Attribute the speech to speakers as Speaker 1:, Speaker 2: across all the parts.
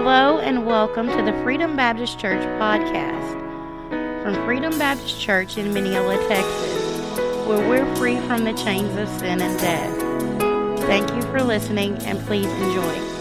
Speaker 1: Hello and welcome to the Freedom Baptist Church podcast from Freedom Baptist Church in Mineola, Texas, where we're free from the chains of sin and death. Thank you for listening and please enjoy.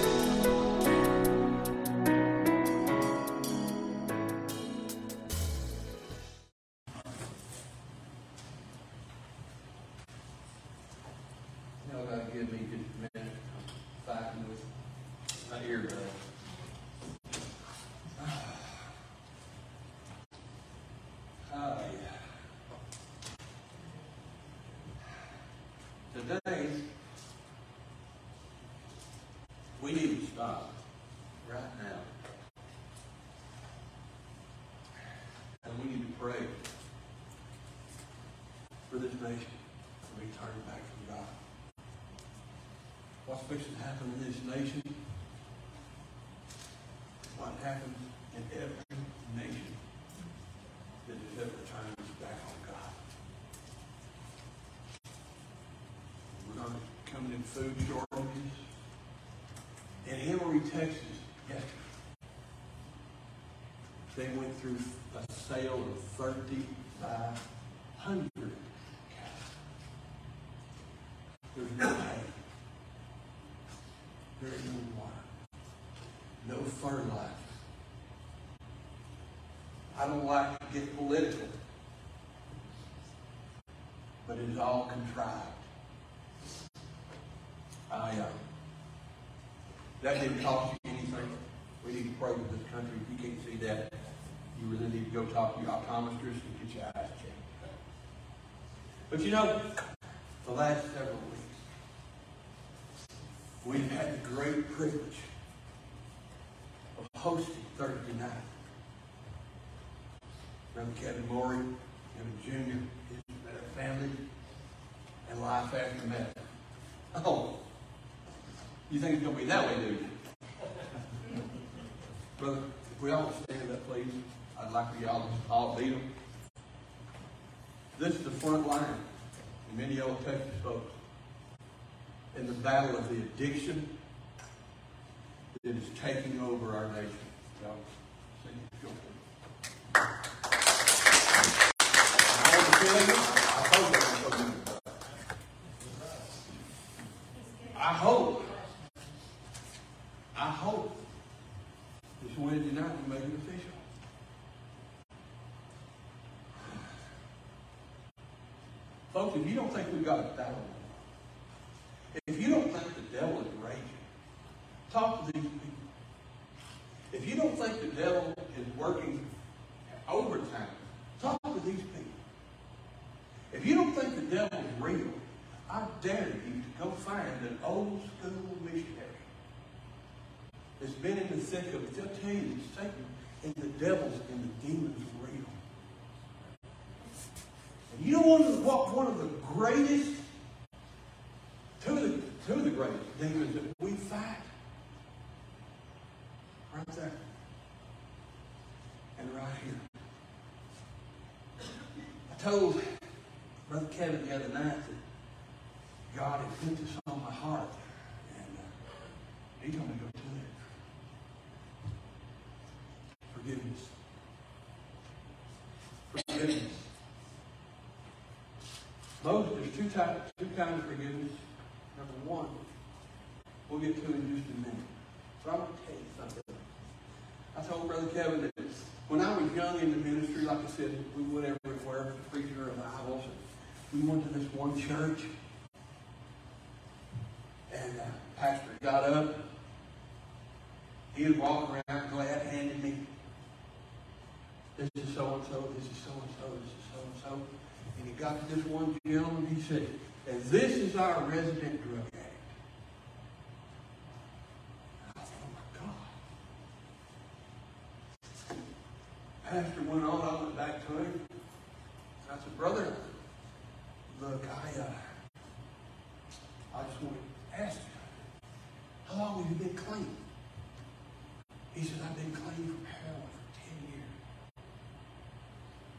Speaker 2: Come in food shortages. In Emory, Texas, yesterday, they went through a sale of 3,500 cows. There's no hay. There is no water. No fertilizer. I don't like to get political, but it is all contrived. That didn't cost you anything. We need to pray for this country. If you can't see that, you really need to go talk to your optometrist and get your eyes checked. But you know, the last several weeks, We've had the great privilege of hosting Thursday night. Brother Kevin Morey, Kevin Jr., his family, and life after medicine. Oh, you think it's going to be that way, do you? Brother, if we all stand up, please, I'd like for y'all to all them. This is the front line in Mineola, Texas, folks in the battle of the addiction that is taking over our nation. Y'all sing it. Go for it. I have a feeling, I hope I'm so good. I hope, I hope this Wednesday night we make it official. If you don't think we've got a battle, if you don't think the devil is raging, talk to these people. If you don't think the devil is working overtime, talk to these people. If you don't think the devil is real, I dare you to go find an old school missionary that's been in the thick of it. They'll tell you that Satan and the devils and the demons are real. And you know one of the, what one of the greatest two of the, two of the greatest demons that we fight. Right there. And right here. I told Brother Kevin the other night that God had put this on my heart. And uh, he told me to go to it. Forgiveness. Forgiveness. Most, there's two types, two kinds of forgiveness. Number one, we'll get to in just a minute. But I want to tell you something. I told Brother Kevin that when I was young in the ministry, like I said, we went everywhere to preach revivals. We went to this one church, and uh, pastor got up. He was walking around glad handing me, this is so and so, this is so and so, this is so and so. And he got to this one gentleman, he said, and this is our resident drug addict. I thought, oh my God. Pastor went on, I went back to him. I said, brother, look, I, uh, I just want to ask you, how long have you been clean? He said, I've been clean from heroin for 10 years.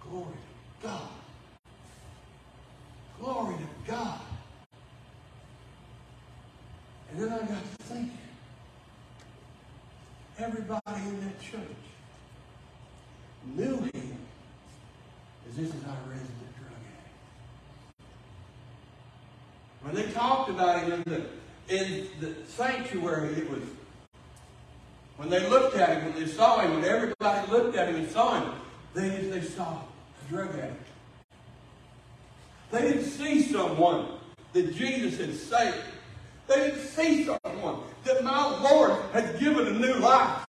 Speaker 2: Glory to God. Glory to God. And then I got to thinking. everybody in that church knew him as this is our resident drug addict. When they talked about him in the, in the sanctuary, it was when they looked at him, when they saw him, when everybody looked at him and saw him, they, they saw a drug addict. They didn't see someone that Jesus had saved. They didn't see someone that my Lord had given a new life.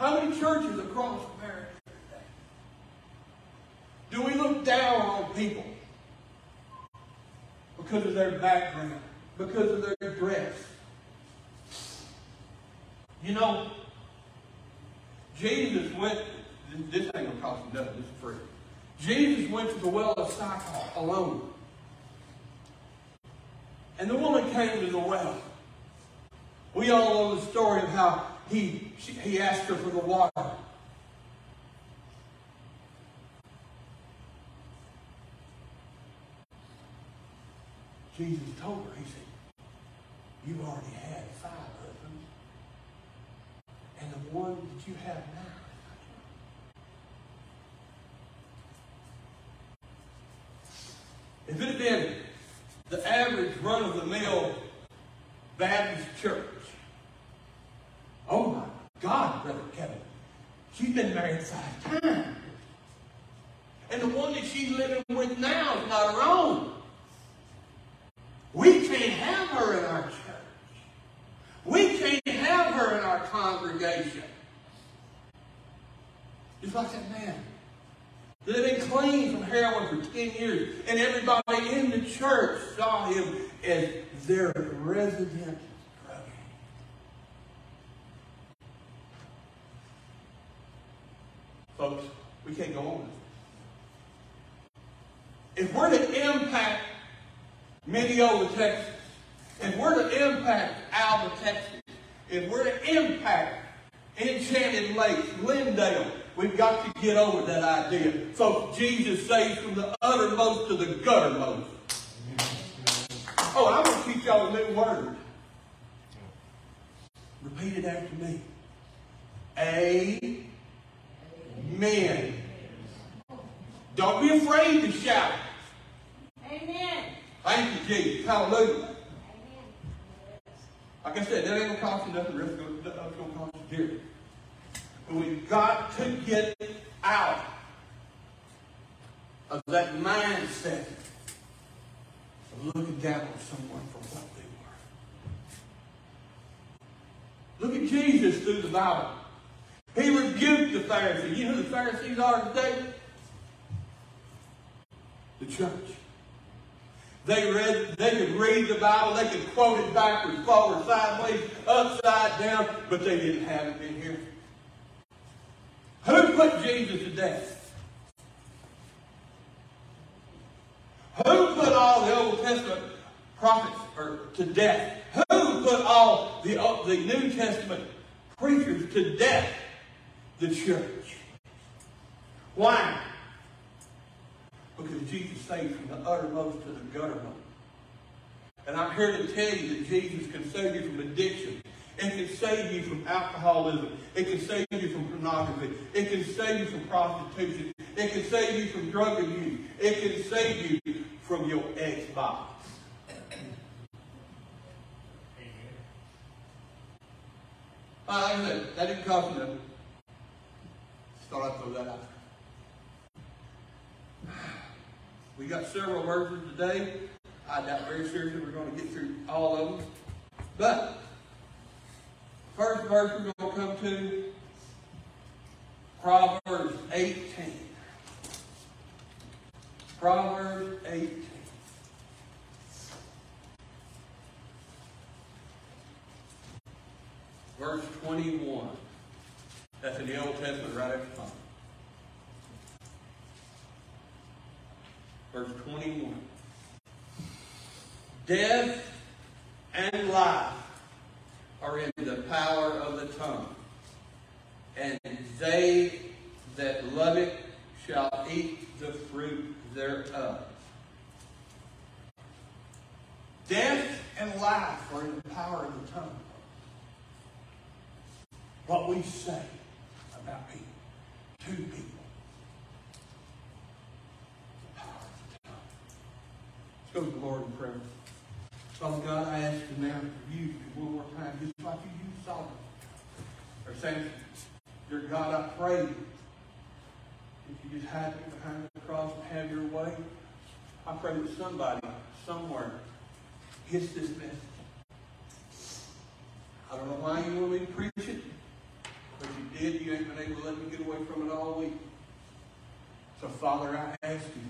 Speaker 2: How many churches across America today do we look down on people because of their background, because of their dress? You know, Jesus went, this ain't gonna cost you nothing, this is free. Jesus went to the well of Sychar alone. And the woman came to the well. We all know the story of how he, she, he asked her for the water. Jesus told her, he said, You've already had five husbands. And the one that you have now If it had been the average run of the mill Baptist church, oh my God, Brother Kevin, she's been married five times. And the one that she's living with now is not her own. We can't have her in our church. We can't have her in our congregation. That man. Had been clean from heroin for 10 years, and everybody in the church saw him as their resident drug Folks, we can't go on If we're to impact Mineola, Texas, if we're to impact Alba, Texas, if we're to impact Enchanted Lakes, Glendale, We've got to get over that idea. So Jesus saves from the uttermost to the guttermost. Oh, I'm going to teach y'all a new word. Repeat it after me. Amen. Don't be afraid to shout.
Speaker 3: Amen.
Speaker 2: Thank you, Jesus. Hallelujah. Amen. Like I said, that ain't going to cost you nothing. It's going to cost you dear. We've got to get out of that mindset of looking down on someone for what they were. Look at Jesus through the Bible. He rebuked the Pharisees. You know who the Pharisees are today? The church. They read, they could read the Bible, they could quote it backwards, forward, sideways, upside down, but they didn't have it in. Who put Jesus to death? Who put all the Old Testament prophets to death? Who put all the, uh, the New Testament preachers to death? The church. Why? Because Jesus saved from the uttermost to the guttermost. And I'm here to tell you that Jesus can save you from addiction. It can save you from alcoholism. It can save you from pornography. It can save you from prostitution. It can save you from drug abuse. It can save you from your. Uh, like I said, that didn't cost nothing. Just thought I'd throw that out. We got several verses today. I doubt very seriously we're going to get through all of them. But First verse we're going to come to Proverbs 18. Proverbs 18. Verse 21. That's in the Old Testament right at the top. Verse 21. Death and life are in the power of the tongue. And they that love it shall eat the fruit thereof. Death and life are in the power of the tongue. What we say about people, to people. The power of the tongue. Let's go to the Lord in prayer. Father God, I ask you now for you one more time, just like you used Solomon or Samson. Dear God, I pray if you just hide me behind the cross and have your way, I pray that somebody, somewhere, gets this message. I don't know why you want me to preach it, but you did. You ain't been able to let me get away from it all week. So, Father, I ask you,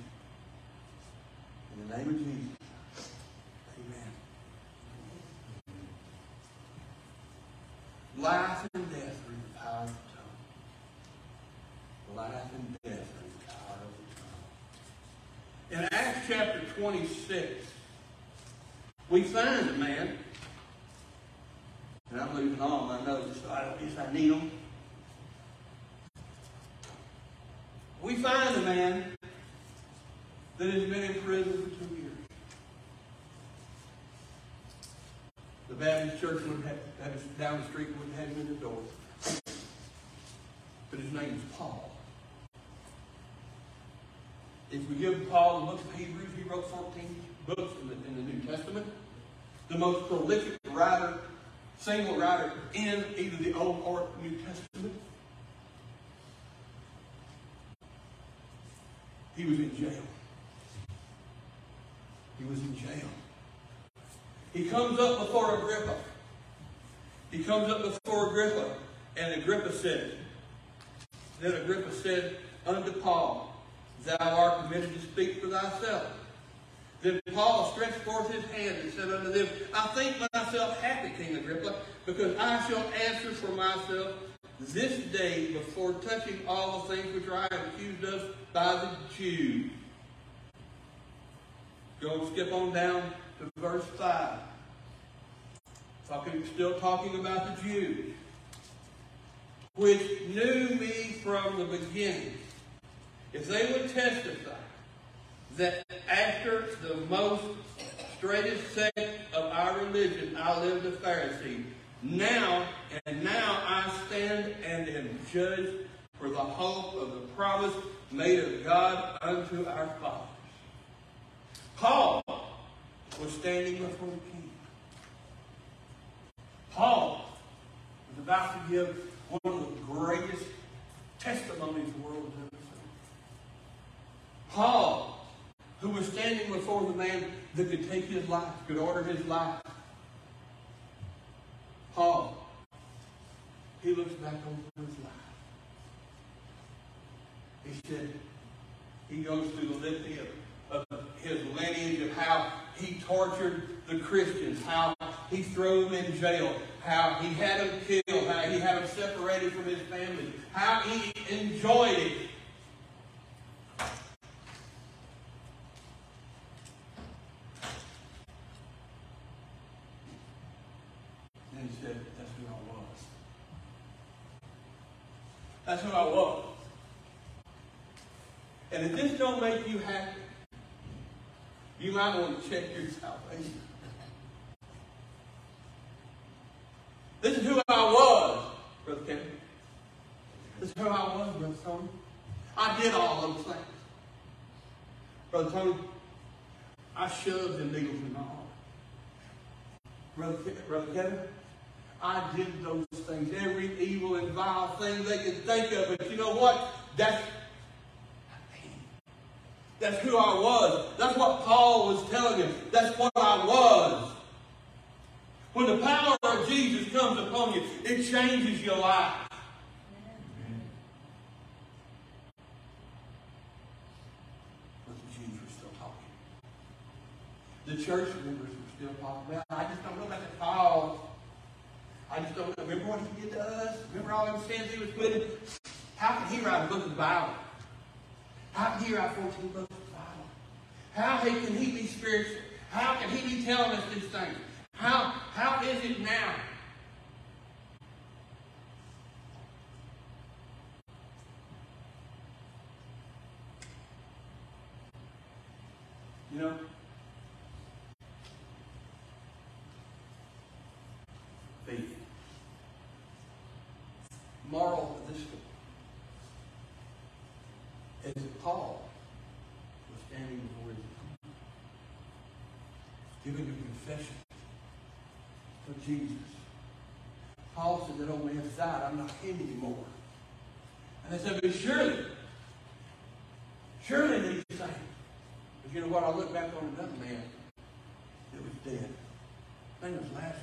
Speaker 2: in the name of Jesus, amen. Life and death are in the power of the tongue. Life and death in Acts chapter 26, we find a man, and I'm losing all my notes, so I don't guess I need them. We find a man that has been in prison for two years. The Baptist church wouldn't have, down the street wouldn't have him in the door. But his name is Paul. If we give Paul the book of Hebrews, he wrote 14 books in the, in the New Testament. The most prolific writer, single writer in either the Old or New Testament. He was in jail. He was in jail. He comes up before Agrippa. He comes up before Agrippa, and Agrippa said, Then Agrippa said unto Paul, Thou art permitted to speak for thyself. Then Paul stretched forth his hand and said unto them, I think myself happy, King Agrippa, because I shall answer for myself this day before touching all the things which I am accused of by the Jews. Go and skip on down to verse 5. Talking, still talking about the Jews, which knew me from the beginning. If they would testify that after the most straightest sect of our religion I lived a Pharisee, now and now I stand and am judged for the hope of the promise made of God unto our fathers. Paul was standing before the king. Paul was about to give one of the greatest testimonies the world has. Paul, who was standing before the man that could take his life, could order his life. Paul, he looks back over his life. He said, he goes through the litany of, of his lineage of how he tortured the Christians, how he threw them in jail, how he had them killed, how he had them separated from his family, how he enjoyed it. And he said, that's who I was. That's who I was. And if this don't make you happy, you might want to check your salvation. This is who I was, Brother Kevin. This is who I was, Brother Tony. I did all those things. Tony, I shoved the needles in my heart. Brother, Brother Kevin, I did those things, every evil and vile thing they could think of. But you know what? That's that's who I was. That's what Paul was telling him. That's what I was. When the power of Jesus comes upon you, it changes your life. But the Jews were still talking. The church members were still talking. Well, I just don't know about the Paul. I just don't know. Remember what he did to us? Remember all them sins he was putting? How can he write a book of the Bible? How can he write 14 books of the Bible? How can he be spiritual? How can he be telling us these things? How, how is it now? You know, moral of this story is that Paul was standing before his giving a confession for Jesus. Paul said that old man died. I'm not him anymore. And they said, but surely, surely he's the. But you know what? I look back on another man that was dead. His name was Lazarus.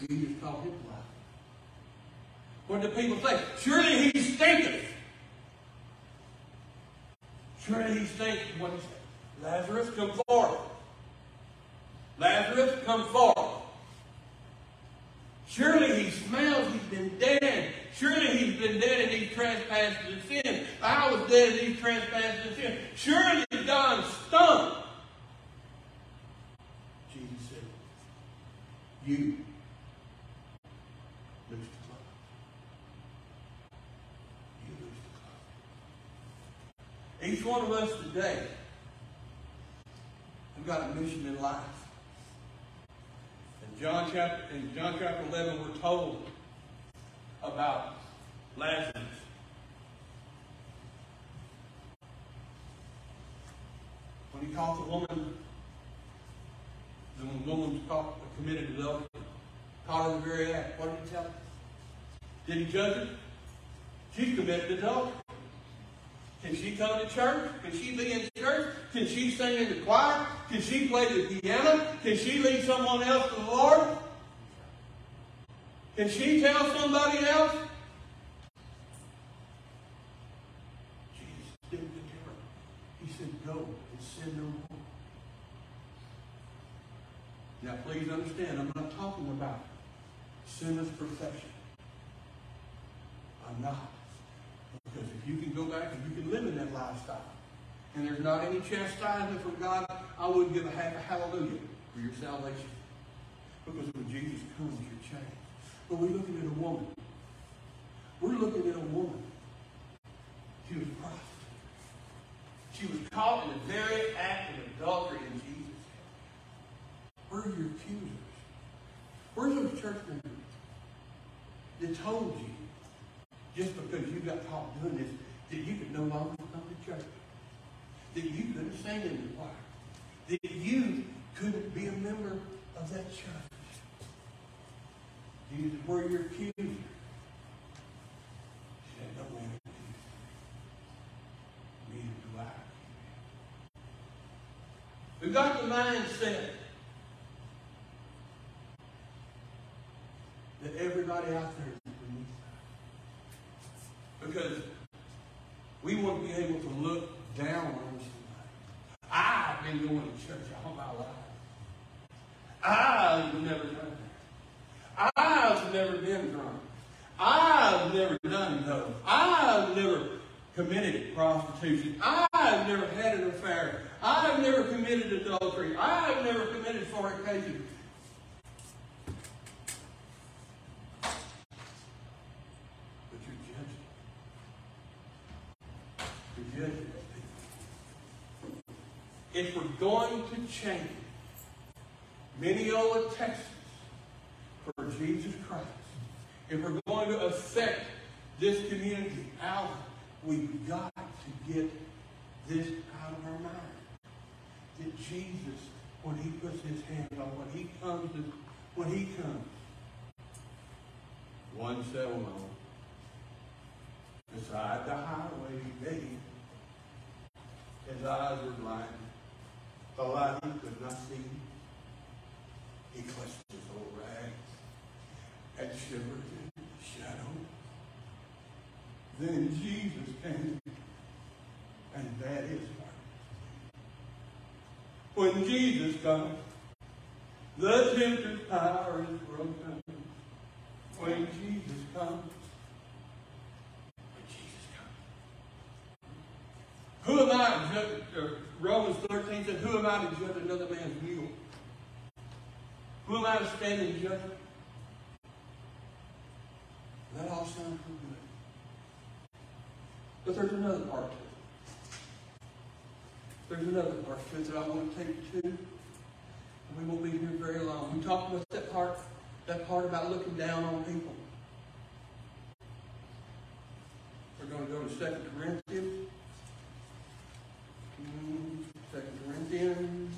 Speaker 2: Just called him alive. What do people say? Surely he stinketh. Surely he stinketh. What he say? Lazarus, come forth. Lazarus, come forth. Surely he smells he's been dead. Surely he's been dead and he's trespassed and sin. I was dead and he's trespassed and sin. Surely Don stunk. Jesus said, You lose the cloak. You lose the cloak. Each one of us today have got a mission in life. In John chapter in John chapter 11, we're told about Lazarus. When he caught the woman, the woman caught, committed adultery, caught her in the very act. What did he tell her? Did he judge her? She committed adultery. Can she come to church? Can she be in church? Can she sing in the choir? Can she play the piano? Can she lead someone else to the Lord? Can she tell somebody else? Jesus didn't tell her. He said, go and sin no more. Now please understand, I'm not talking about sinner's perfection. I'm not. Because if you can go back and you can live in that lifestyle, and there's not any chastisement from God, I wouldn't give a half a hallelujah for your salvation. Because when Jesus comes, you're changed. But we're looking at a woman. We're looking at a woman. She was a prophet. She was caught in the very act of adultery in Jesus. Where are your accusers? Where's those church members that told you just because you got caught doing this, that you could no longer come to church. That you couldn't sing in the choir. That you couldn't be a member of that church. Jesus, where your accuser? I. We've got the mindset that everybody out there because we want to be able to look down on somebody. I've been going to church all my life. I've never done that. I've never been drunk. I've never done those. I've never committed prostitution. I've never had an affair. I've never committed adultery. I've never committed fornication. If we're going to change Mineola, Texas for Jesus Christ, if we're going to affect this community out, we've got to get this out of our mind. That Jesus, when he puts his hand on, when he comes, when he comes, one on beside the highway, his eyes were blind. He could not see. He clutched his old rags and shivered in the shadow. Then Jesus came, and that is heart. When Jesus comes, the tempter's power is broken. When Jesus comes, when Jesus comes, Who am I Romans 13 said, Who am I to judge another man's mule? Who am I to stand in judgment? That all sounds pretty good. But there's another part to it. There's another part to it that I want to take you to. And we won't be here very long. We talked about that part, that part about looking down on people. We're going to go to Second Corinthians. Second Corinthians.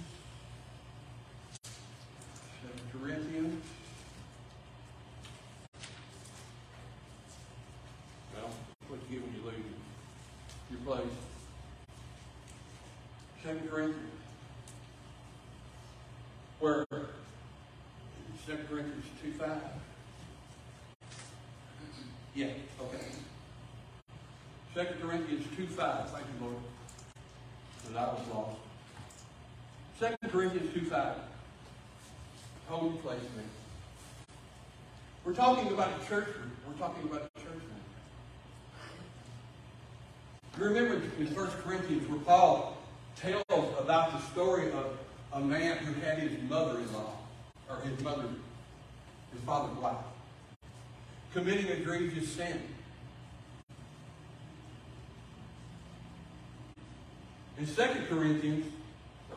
Speaker 2: Second Corinthians. Well, what you get when you leave your place. Second Corinthians. Where Second Corinthians two five. Yeah, okay. Second Corinthians two five. Thank you, Lord. Because I was lost. Second Corinthians two five. Hold your place, man. We're talking about a church. We're talking about a church. You remember in First Corinthians where Paul tells about the story of a man who had his mother-in-law, or his mother, his father's wife, committing a grievous sin. In 2 Corinthians,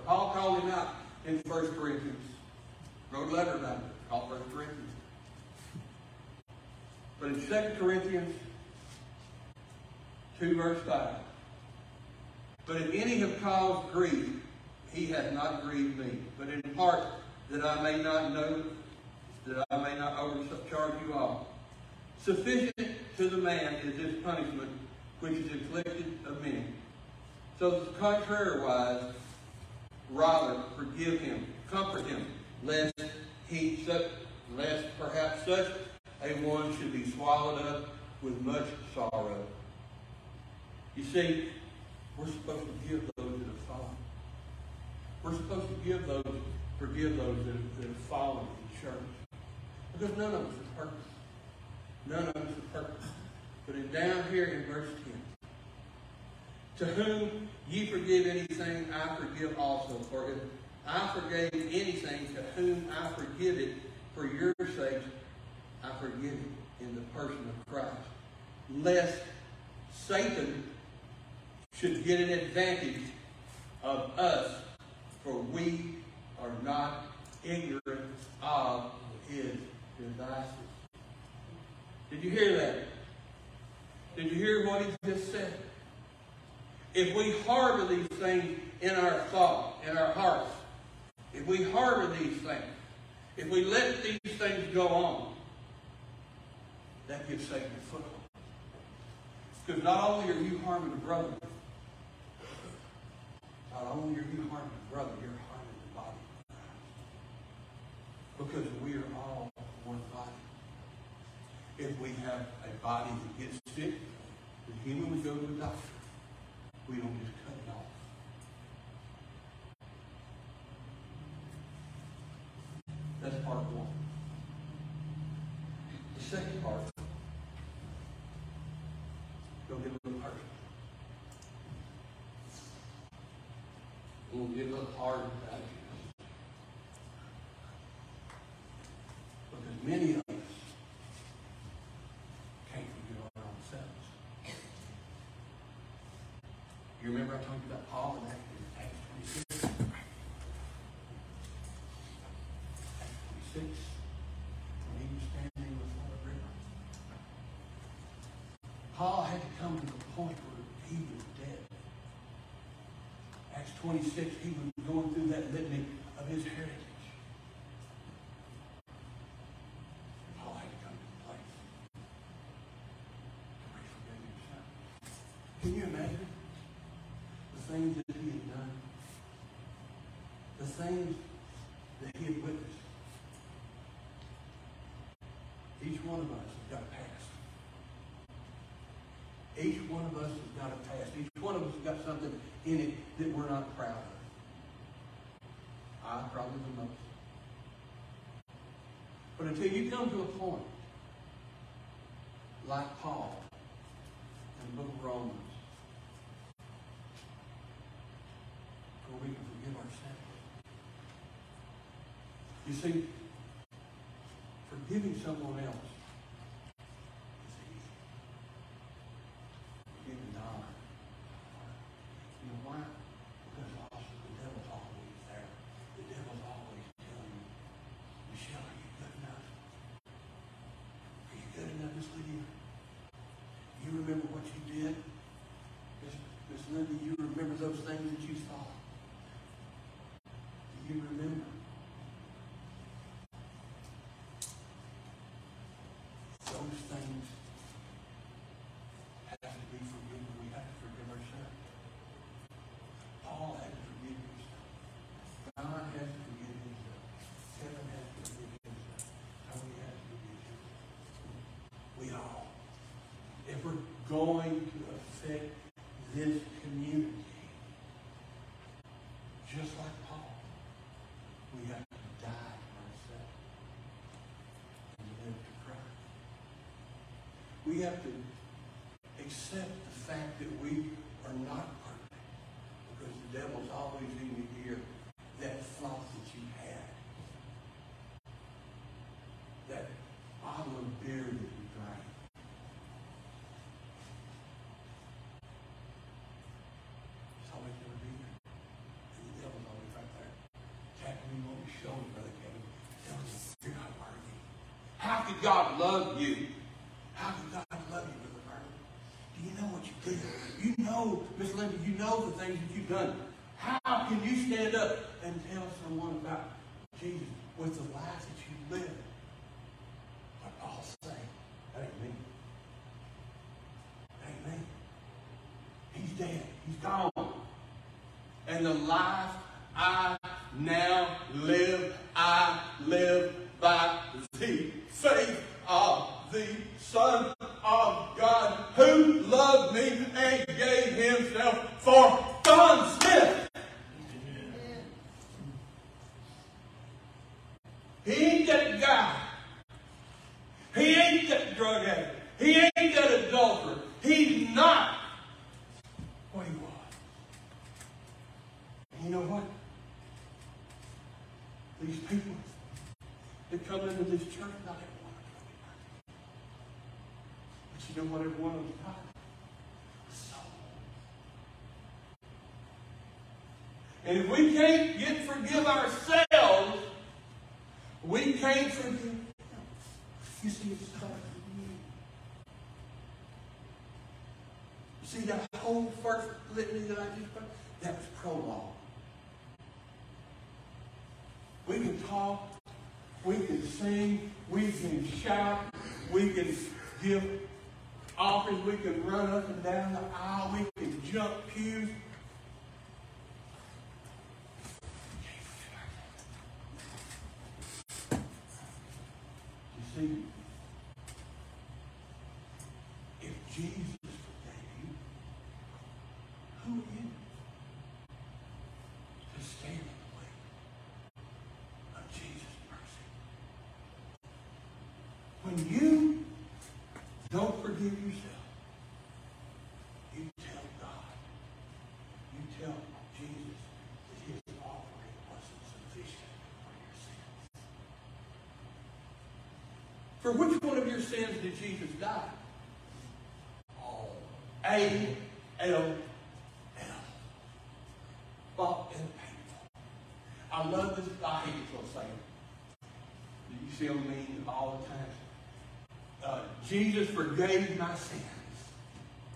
Speaker 2: Paul called him out in 1 Corinthians. Wrote a letter about it called 1 Corinthians. But in 2 Corinthians 2 verse 5, But if any have caused grief, he hath not grieved me, but in part that I may not know, that I may not overcharge you all. Sufficient to the man is this punishment, which is inflicted of many. So contrariwise, rather forgive him, comfort him, lest he such, lest perhaps such a one should be swallowed up with much sorrow. You see, we're supposed to give those that have fallen. We're supposed to give those, forgive those that have, that have fallen in church. Because none of us are perfect. None of us are perfect. But in down here in verse 10, to whom ye forgive anything, I forgive also. For if I forgave anything to whom I forgive it, for your sake, I forgive it in the person of Christ. Lest Satan should get an advantage of us, for we are not ignorant of his devices. Did you hear that? Did you hear what he just said? If we harbor these things in our thought, in our hearts, if we harbor these things, if we let these things go on, that gives Satan a foothold. Because not only are you harming a brother, not only are you harming a brother, you're harming the body. Because we are all one body. If we have a body that gets sick, the human we go to a doctor. We don't just cut it off. That's part one. The second part, go get a little personal. We'll get a little hard about it. Because many of us can't forgive our own selves. You remember I talked about Paul in Acts Acts 26? Acts 26, when he was standing before the river. Paul had to come to the point where he was dead. Acts 26, he was going through that litany of his heritage. Can you imagine things that he had done? The things that he had witnessed. Each one of us has got a past. Each one of us has got a past. Each one of us has got something in it that we're not proud of. I probably the most. But until you come to a point You see, forgiving someone else is easy. Forgiving God. You know why? Because also the devil's always there. The devil's always telling you, Michelle, are you good enough? Are you good enough, Miss Lydia? You remember what you did? Miss Linda, you remember those things that you going to affect this community. Just like Paul, we have to die to ourselves and live to Christ. We have to accept the fact that we are not perfect because the devil's always in your ear that thought that you had. That bottle of beer that you drank. It's always going to be there. And the devil's always right there. Tapping you on the shoulder, Brother Kevin. Telling you, you're not worthy. How could God love you? How could God love you, Brother Vernon? Do you know what you did? You know, Miss Linda, you know the things that you've done. How can you stand up and tell someone about Jesus with the life that you live? What Paul say? That ain't me. That ain't me. He's dead. He's gone. And the life I now live, I live by the faith of the Son of God who loved me and gave himself for Don Smith. He ain't that guy. He ain't that drug addict. He ain't that adulterer. He's not what he was. And you know what? These people that come into this church, not everyone will be perfect. But you know what every one of them got? Soul. And if we can't get forgive ourselves, we can't forgive them. You see, it starts with you. You see that whole first litany that I just read? That was prologue. We can talk, we can sing, we can shout, we can give offers, we can run up and down the aisle, we can jump pews. You see, if Jesus forgave you, who are you to stand in the way of Jesus' mercy? When you don't forgive yourself, you tell God, you tell Jesus that his offering wasn't sufficient for your sins. For which one of your sins did Jesus die? All. A L L. Thought and painful. I love this. I hate this little saying. You see on me all the time. Uh, Jesus forgave my sins.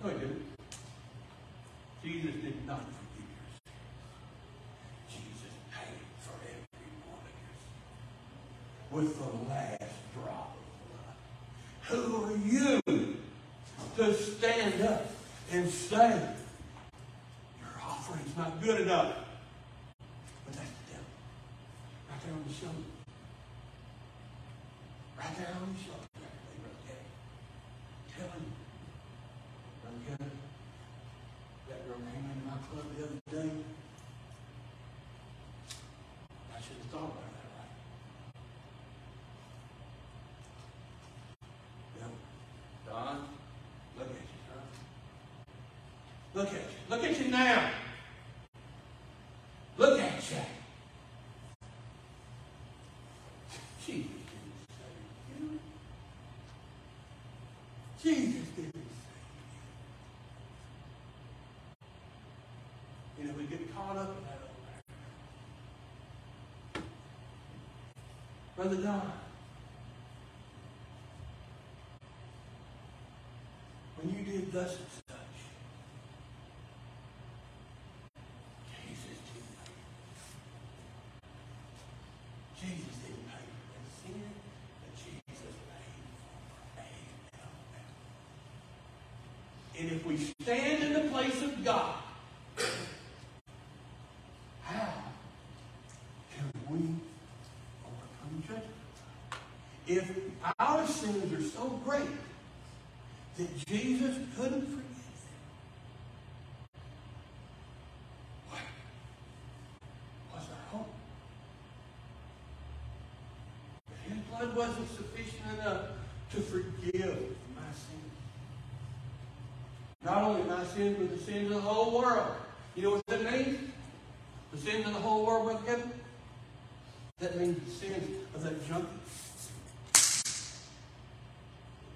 Speaker 2: No, he didn't. Jesus did not forgive your sins. Jesus paid for every one of yours with the last. Who are you to stand up and say, your offering's not good enough? But that's the devil. Right there on the shoulder. Right there on the shoulder. Telling you. Brother Kevin, that girl came into my club the other day. I should have thought about that, right? Yep. Don, look at you, son. Look at you. Now. Look at you. Jesus didn't save you. Jesus didn't save you. You know, we get caught up in that over there. Brother Don, when you did thus and such, Jesus didn't pay. Jesus didn't pay for that sin, but Jesus paid for A And if we stand in the place of God, how can we overcome judgment? If our sins are so great that Jesus couldn't forgive them. What was our hope? If his blood wasn't sufficient enough to forgive my sins. But the sins of the whole world. You know what that means? The sins of the whole world were forgiven? That means the sins of that junkie.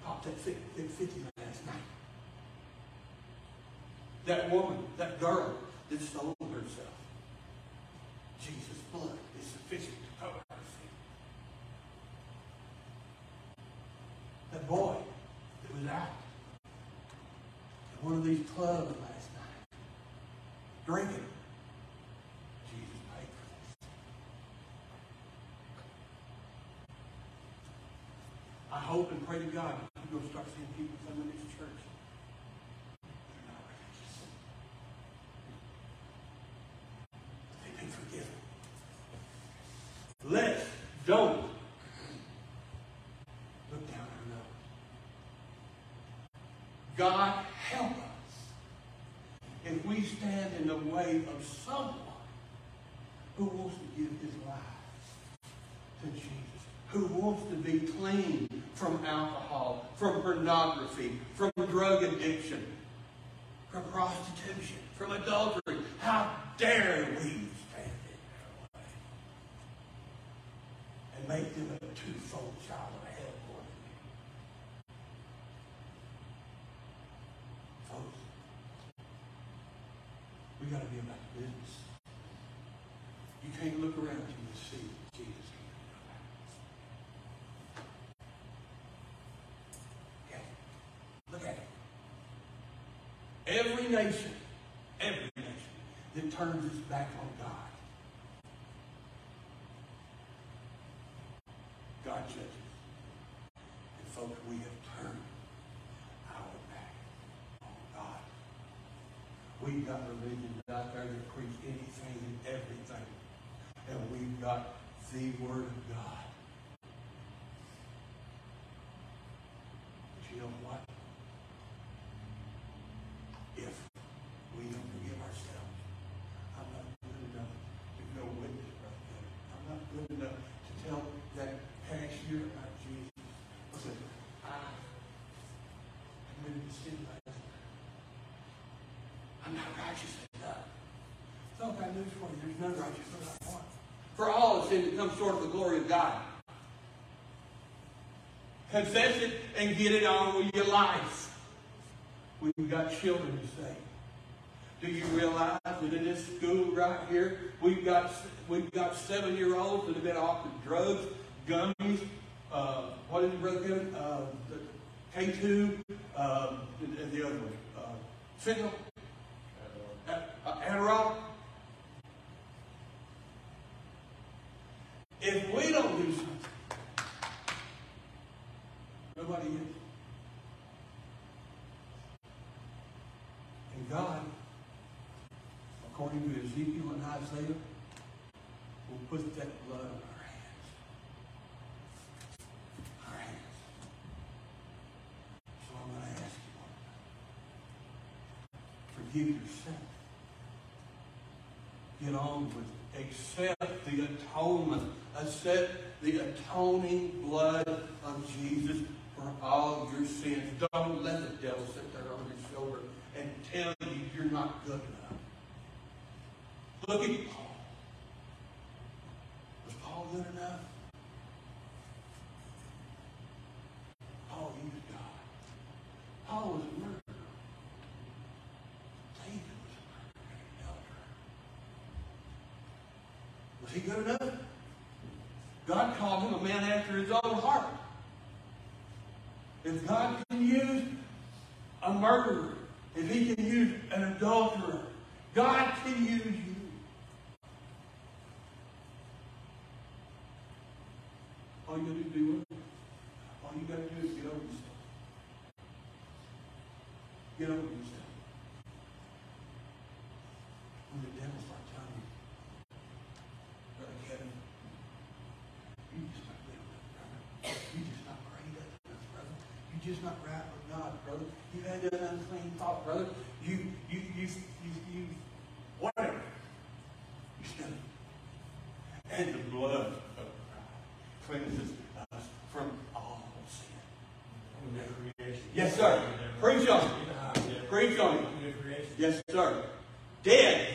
Speaker 2: Popped that 50 last night. That woman, that girl that stole herself. Jesus' blood is sufficient to cover her sin. That boy that was out these clubs last night, drinking. Jesus paid for this. I hope and pray to God you're start seeing people come in this church. They're not religious. They've been forgiven. Let's don't look down our nose. God stand in the way of someone who wants to give his life to Jesus, who wants to be clean from alcohol, from pornography, from drug addiction, from prostitution, from adultery. How dare we stand in their way and make them a twofold child of hell more than me? Folks, we got to be about business. You can't look around you see Jesus. Okay? Look at it. Every nation, every nation that turns its back on God judges. And folks, we have turned our back on God. We've got religions out there that preach anything and everything. And we've got the Word of God. But you know what? If we don't forgive ourselves, I'm not good enough to go witness, Brother Kevin. I'm not good enough to tell that cashier about Jesus. Listen, I committed a sin last night. I'm not righteous enough. So I've got news for you. There's none righteous not one. For all have sinned and come short of the glory of God. Confess it and get it on with your life. We've got children to say. Do you realize that in this school right here, we've got we've got seven-year-olds that have been off offered drugs, gummies, uh, what is it, Brother Kevin? Uh, the K2, um, and, and the other one, uh, fentanyl, uh, Adderall. If we don't do something, nobody is. And God, according to Ezekiel and Isaiah, will put that blood on our hands. Our hands. So I'm going to ask you, forgive yourself. Get on with it. Accept the atonement. Accept the atoning blood of Jesus for all your sins. Don't let the devil sit there on your shoulder and tell you you're not good enough. Look at Paul. Was Paul good enough? Paul used God. Paul was a murderer. David was a murderer and elder. Was he good enough? God called him a man after his own heart. If God can use a murderer, if he can use an adulterer, God can use you. All you got to do is all you got to do is get over yourself. Get over yourself. When the devil starts telling you, Brother Kevin, you just not good enough, brother. You just not prayed enough, brother. You just not right with God, You an unclean thought, brother. You, you, you, you, you, whatever. You still. And the blood of Christ cleanses us from all sin. Yes, sir. Preach on. Preach on it. Yes, sir. Dead.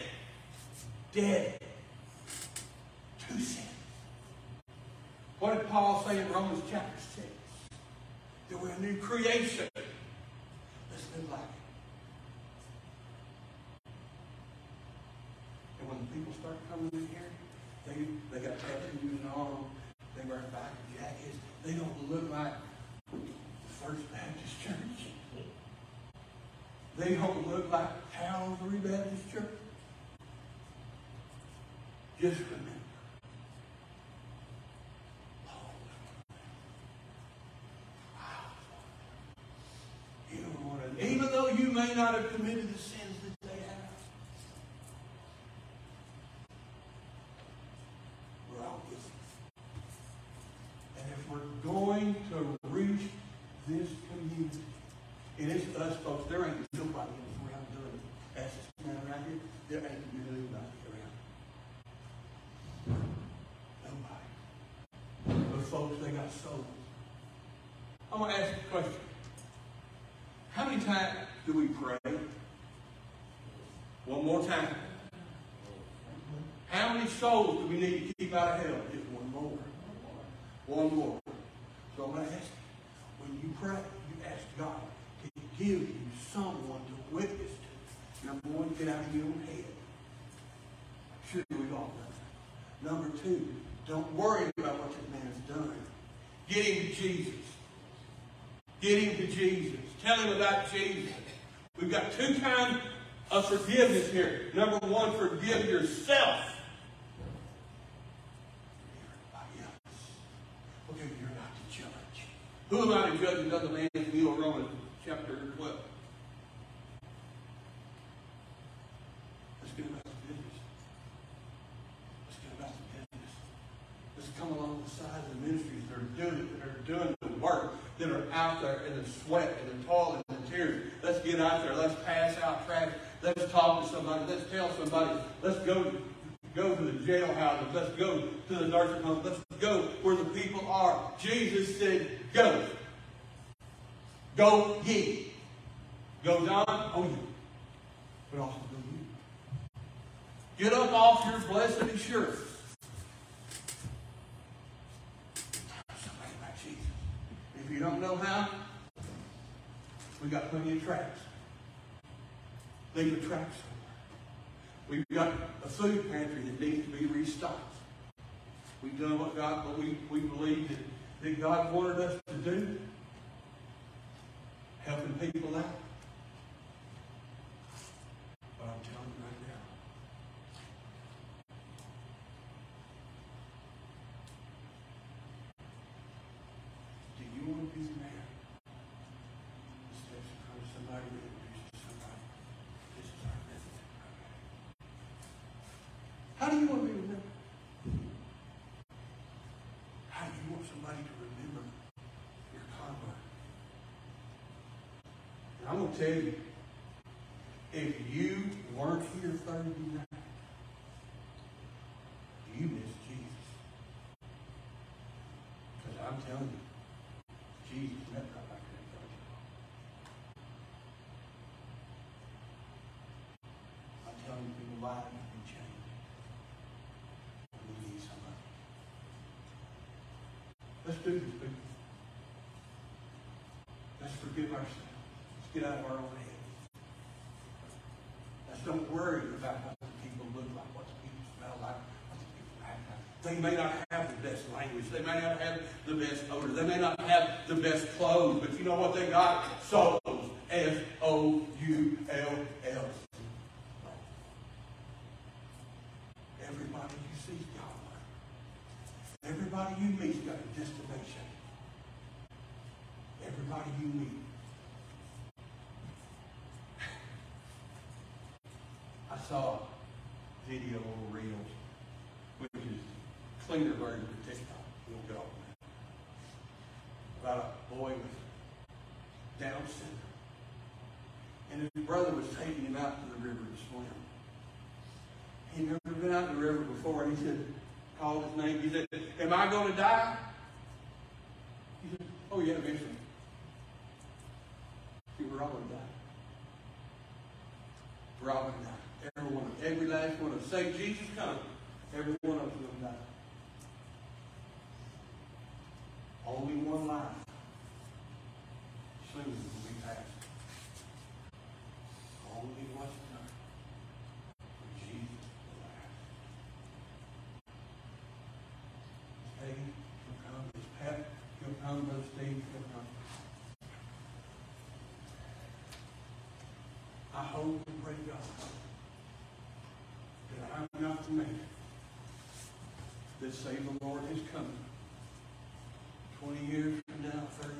Speaker 2: Dead to sin. What did Paul say in Romans chapter 6? That we're a new creation. Let's live like it. And when the people start coming in here, they, they got tattoos and all. They wear back jackets. They don't look like the First Baptist Church. They don't look like Calvary Baptist Church. Just remember. Even though you may not have committed the sins that they have, we're all guilty. And if we're going to reach this community, and it's us folks, there ain't nobody else around doing it. As this man right here, there ain't really nobody around. Nobody. But folks, they got souls. I'm going to ask you a question. How many times do we pray? One more time. How many souls do we need to keep out of hell? Just one more. One more. So I'm going to ask you, when you pray, you ask God to give you someone to witness to. Number one, get out of your own head. Should we've all done that. Number two, don't worry about what this man has done. Get him to Jesus. Get him to Jesus. Tell him about Jesus. We've got two kinds of forgiveness here. Number one, forgive yourself. Okay, you're not the judge. Who am I to judge another man's meal? Romans chapter 12. Let's get about the business. Let's get about the business. Let's come along the side of the ministries that are doing that are doing the work, that are out there in the sweat and the toil and the tears. Let's get out there. Let's pass out trash. Let's talk to somebody. Let's tell somebody. Let's go go to the jailhouses. Let's go to the nursing homes. Let's go where the people are. Jesus said, go. Go ye. Go John, on you. But also go you. Get up off your blessed assurance. Somebody about Jesus. If you don't know how, we got plenty of tracks. Leave a track somewhere. We've got a food pantry that needs to be restocked. We've done what God, what we, we believe that, that God wanted us to do. Helping people out. But I'm telling you right now, do you want to be the man that steps in front of somebody and introduces somebody? This is our message. How do you want to be remembered? How do you want somebody to remember your conduct? I'm going to tell you, if you weren't here Thursday night, you missed Jesus. Because I'm telling you, Jesus met right back there in front of you. I'm telling you, people lives have been changed. We need somebody. This, people. Let's forgive ourselves. Let's get out of our own head. Let's don't worry about what people look like, what people smell like, what people act like. They may not have the best language. They may not have the best odor. They may not have the best clothes. But you know what they got? Souls. S-O-U-L-L. Everybody you see is God. Everybody you meet's got a destination. Everybody you meet. I saw video on Reels, which is cleaner version of TikTok. We'll get off that. About a boy with Down syndrome. And his brother was taking him out to the river to swim. He'd never been out in the river before, and he said, called his name. He said, Am I going to die? He said, Oh, yeah, eventually. See, we're all going to die. We're all going to die. Every one of us. Every Say, Jesus come. Every one of is going die. Only one life. Soon will be passed. Only one done. For Jesus will last. Peggy, he'll come. His Pat, he'll come. Brother Steve, he'll come. I hope and pray God not the man that say the Lord is coming. Twenty years from now, thirty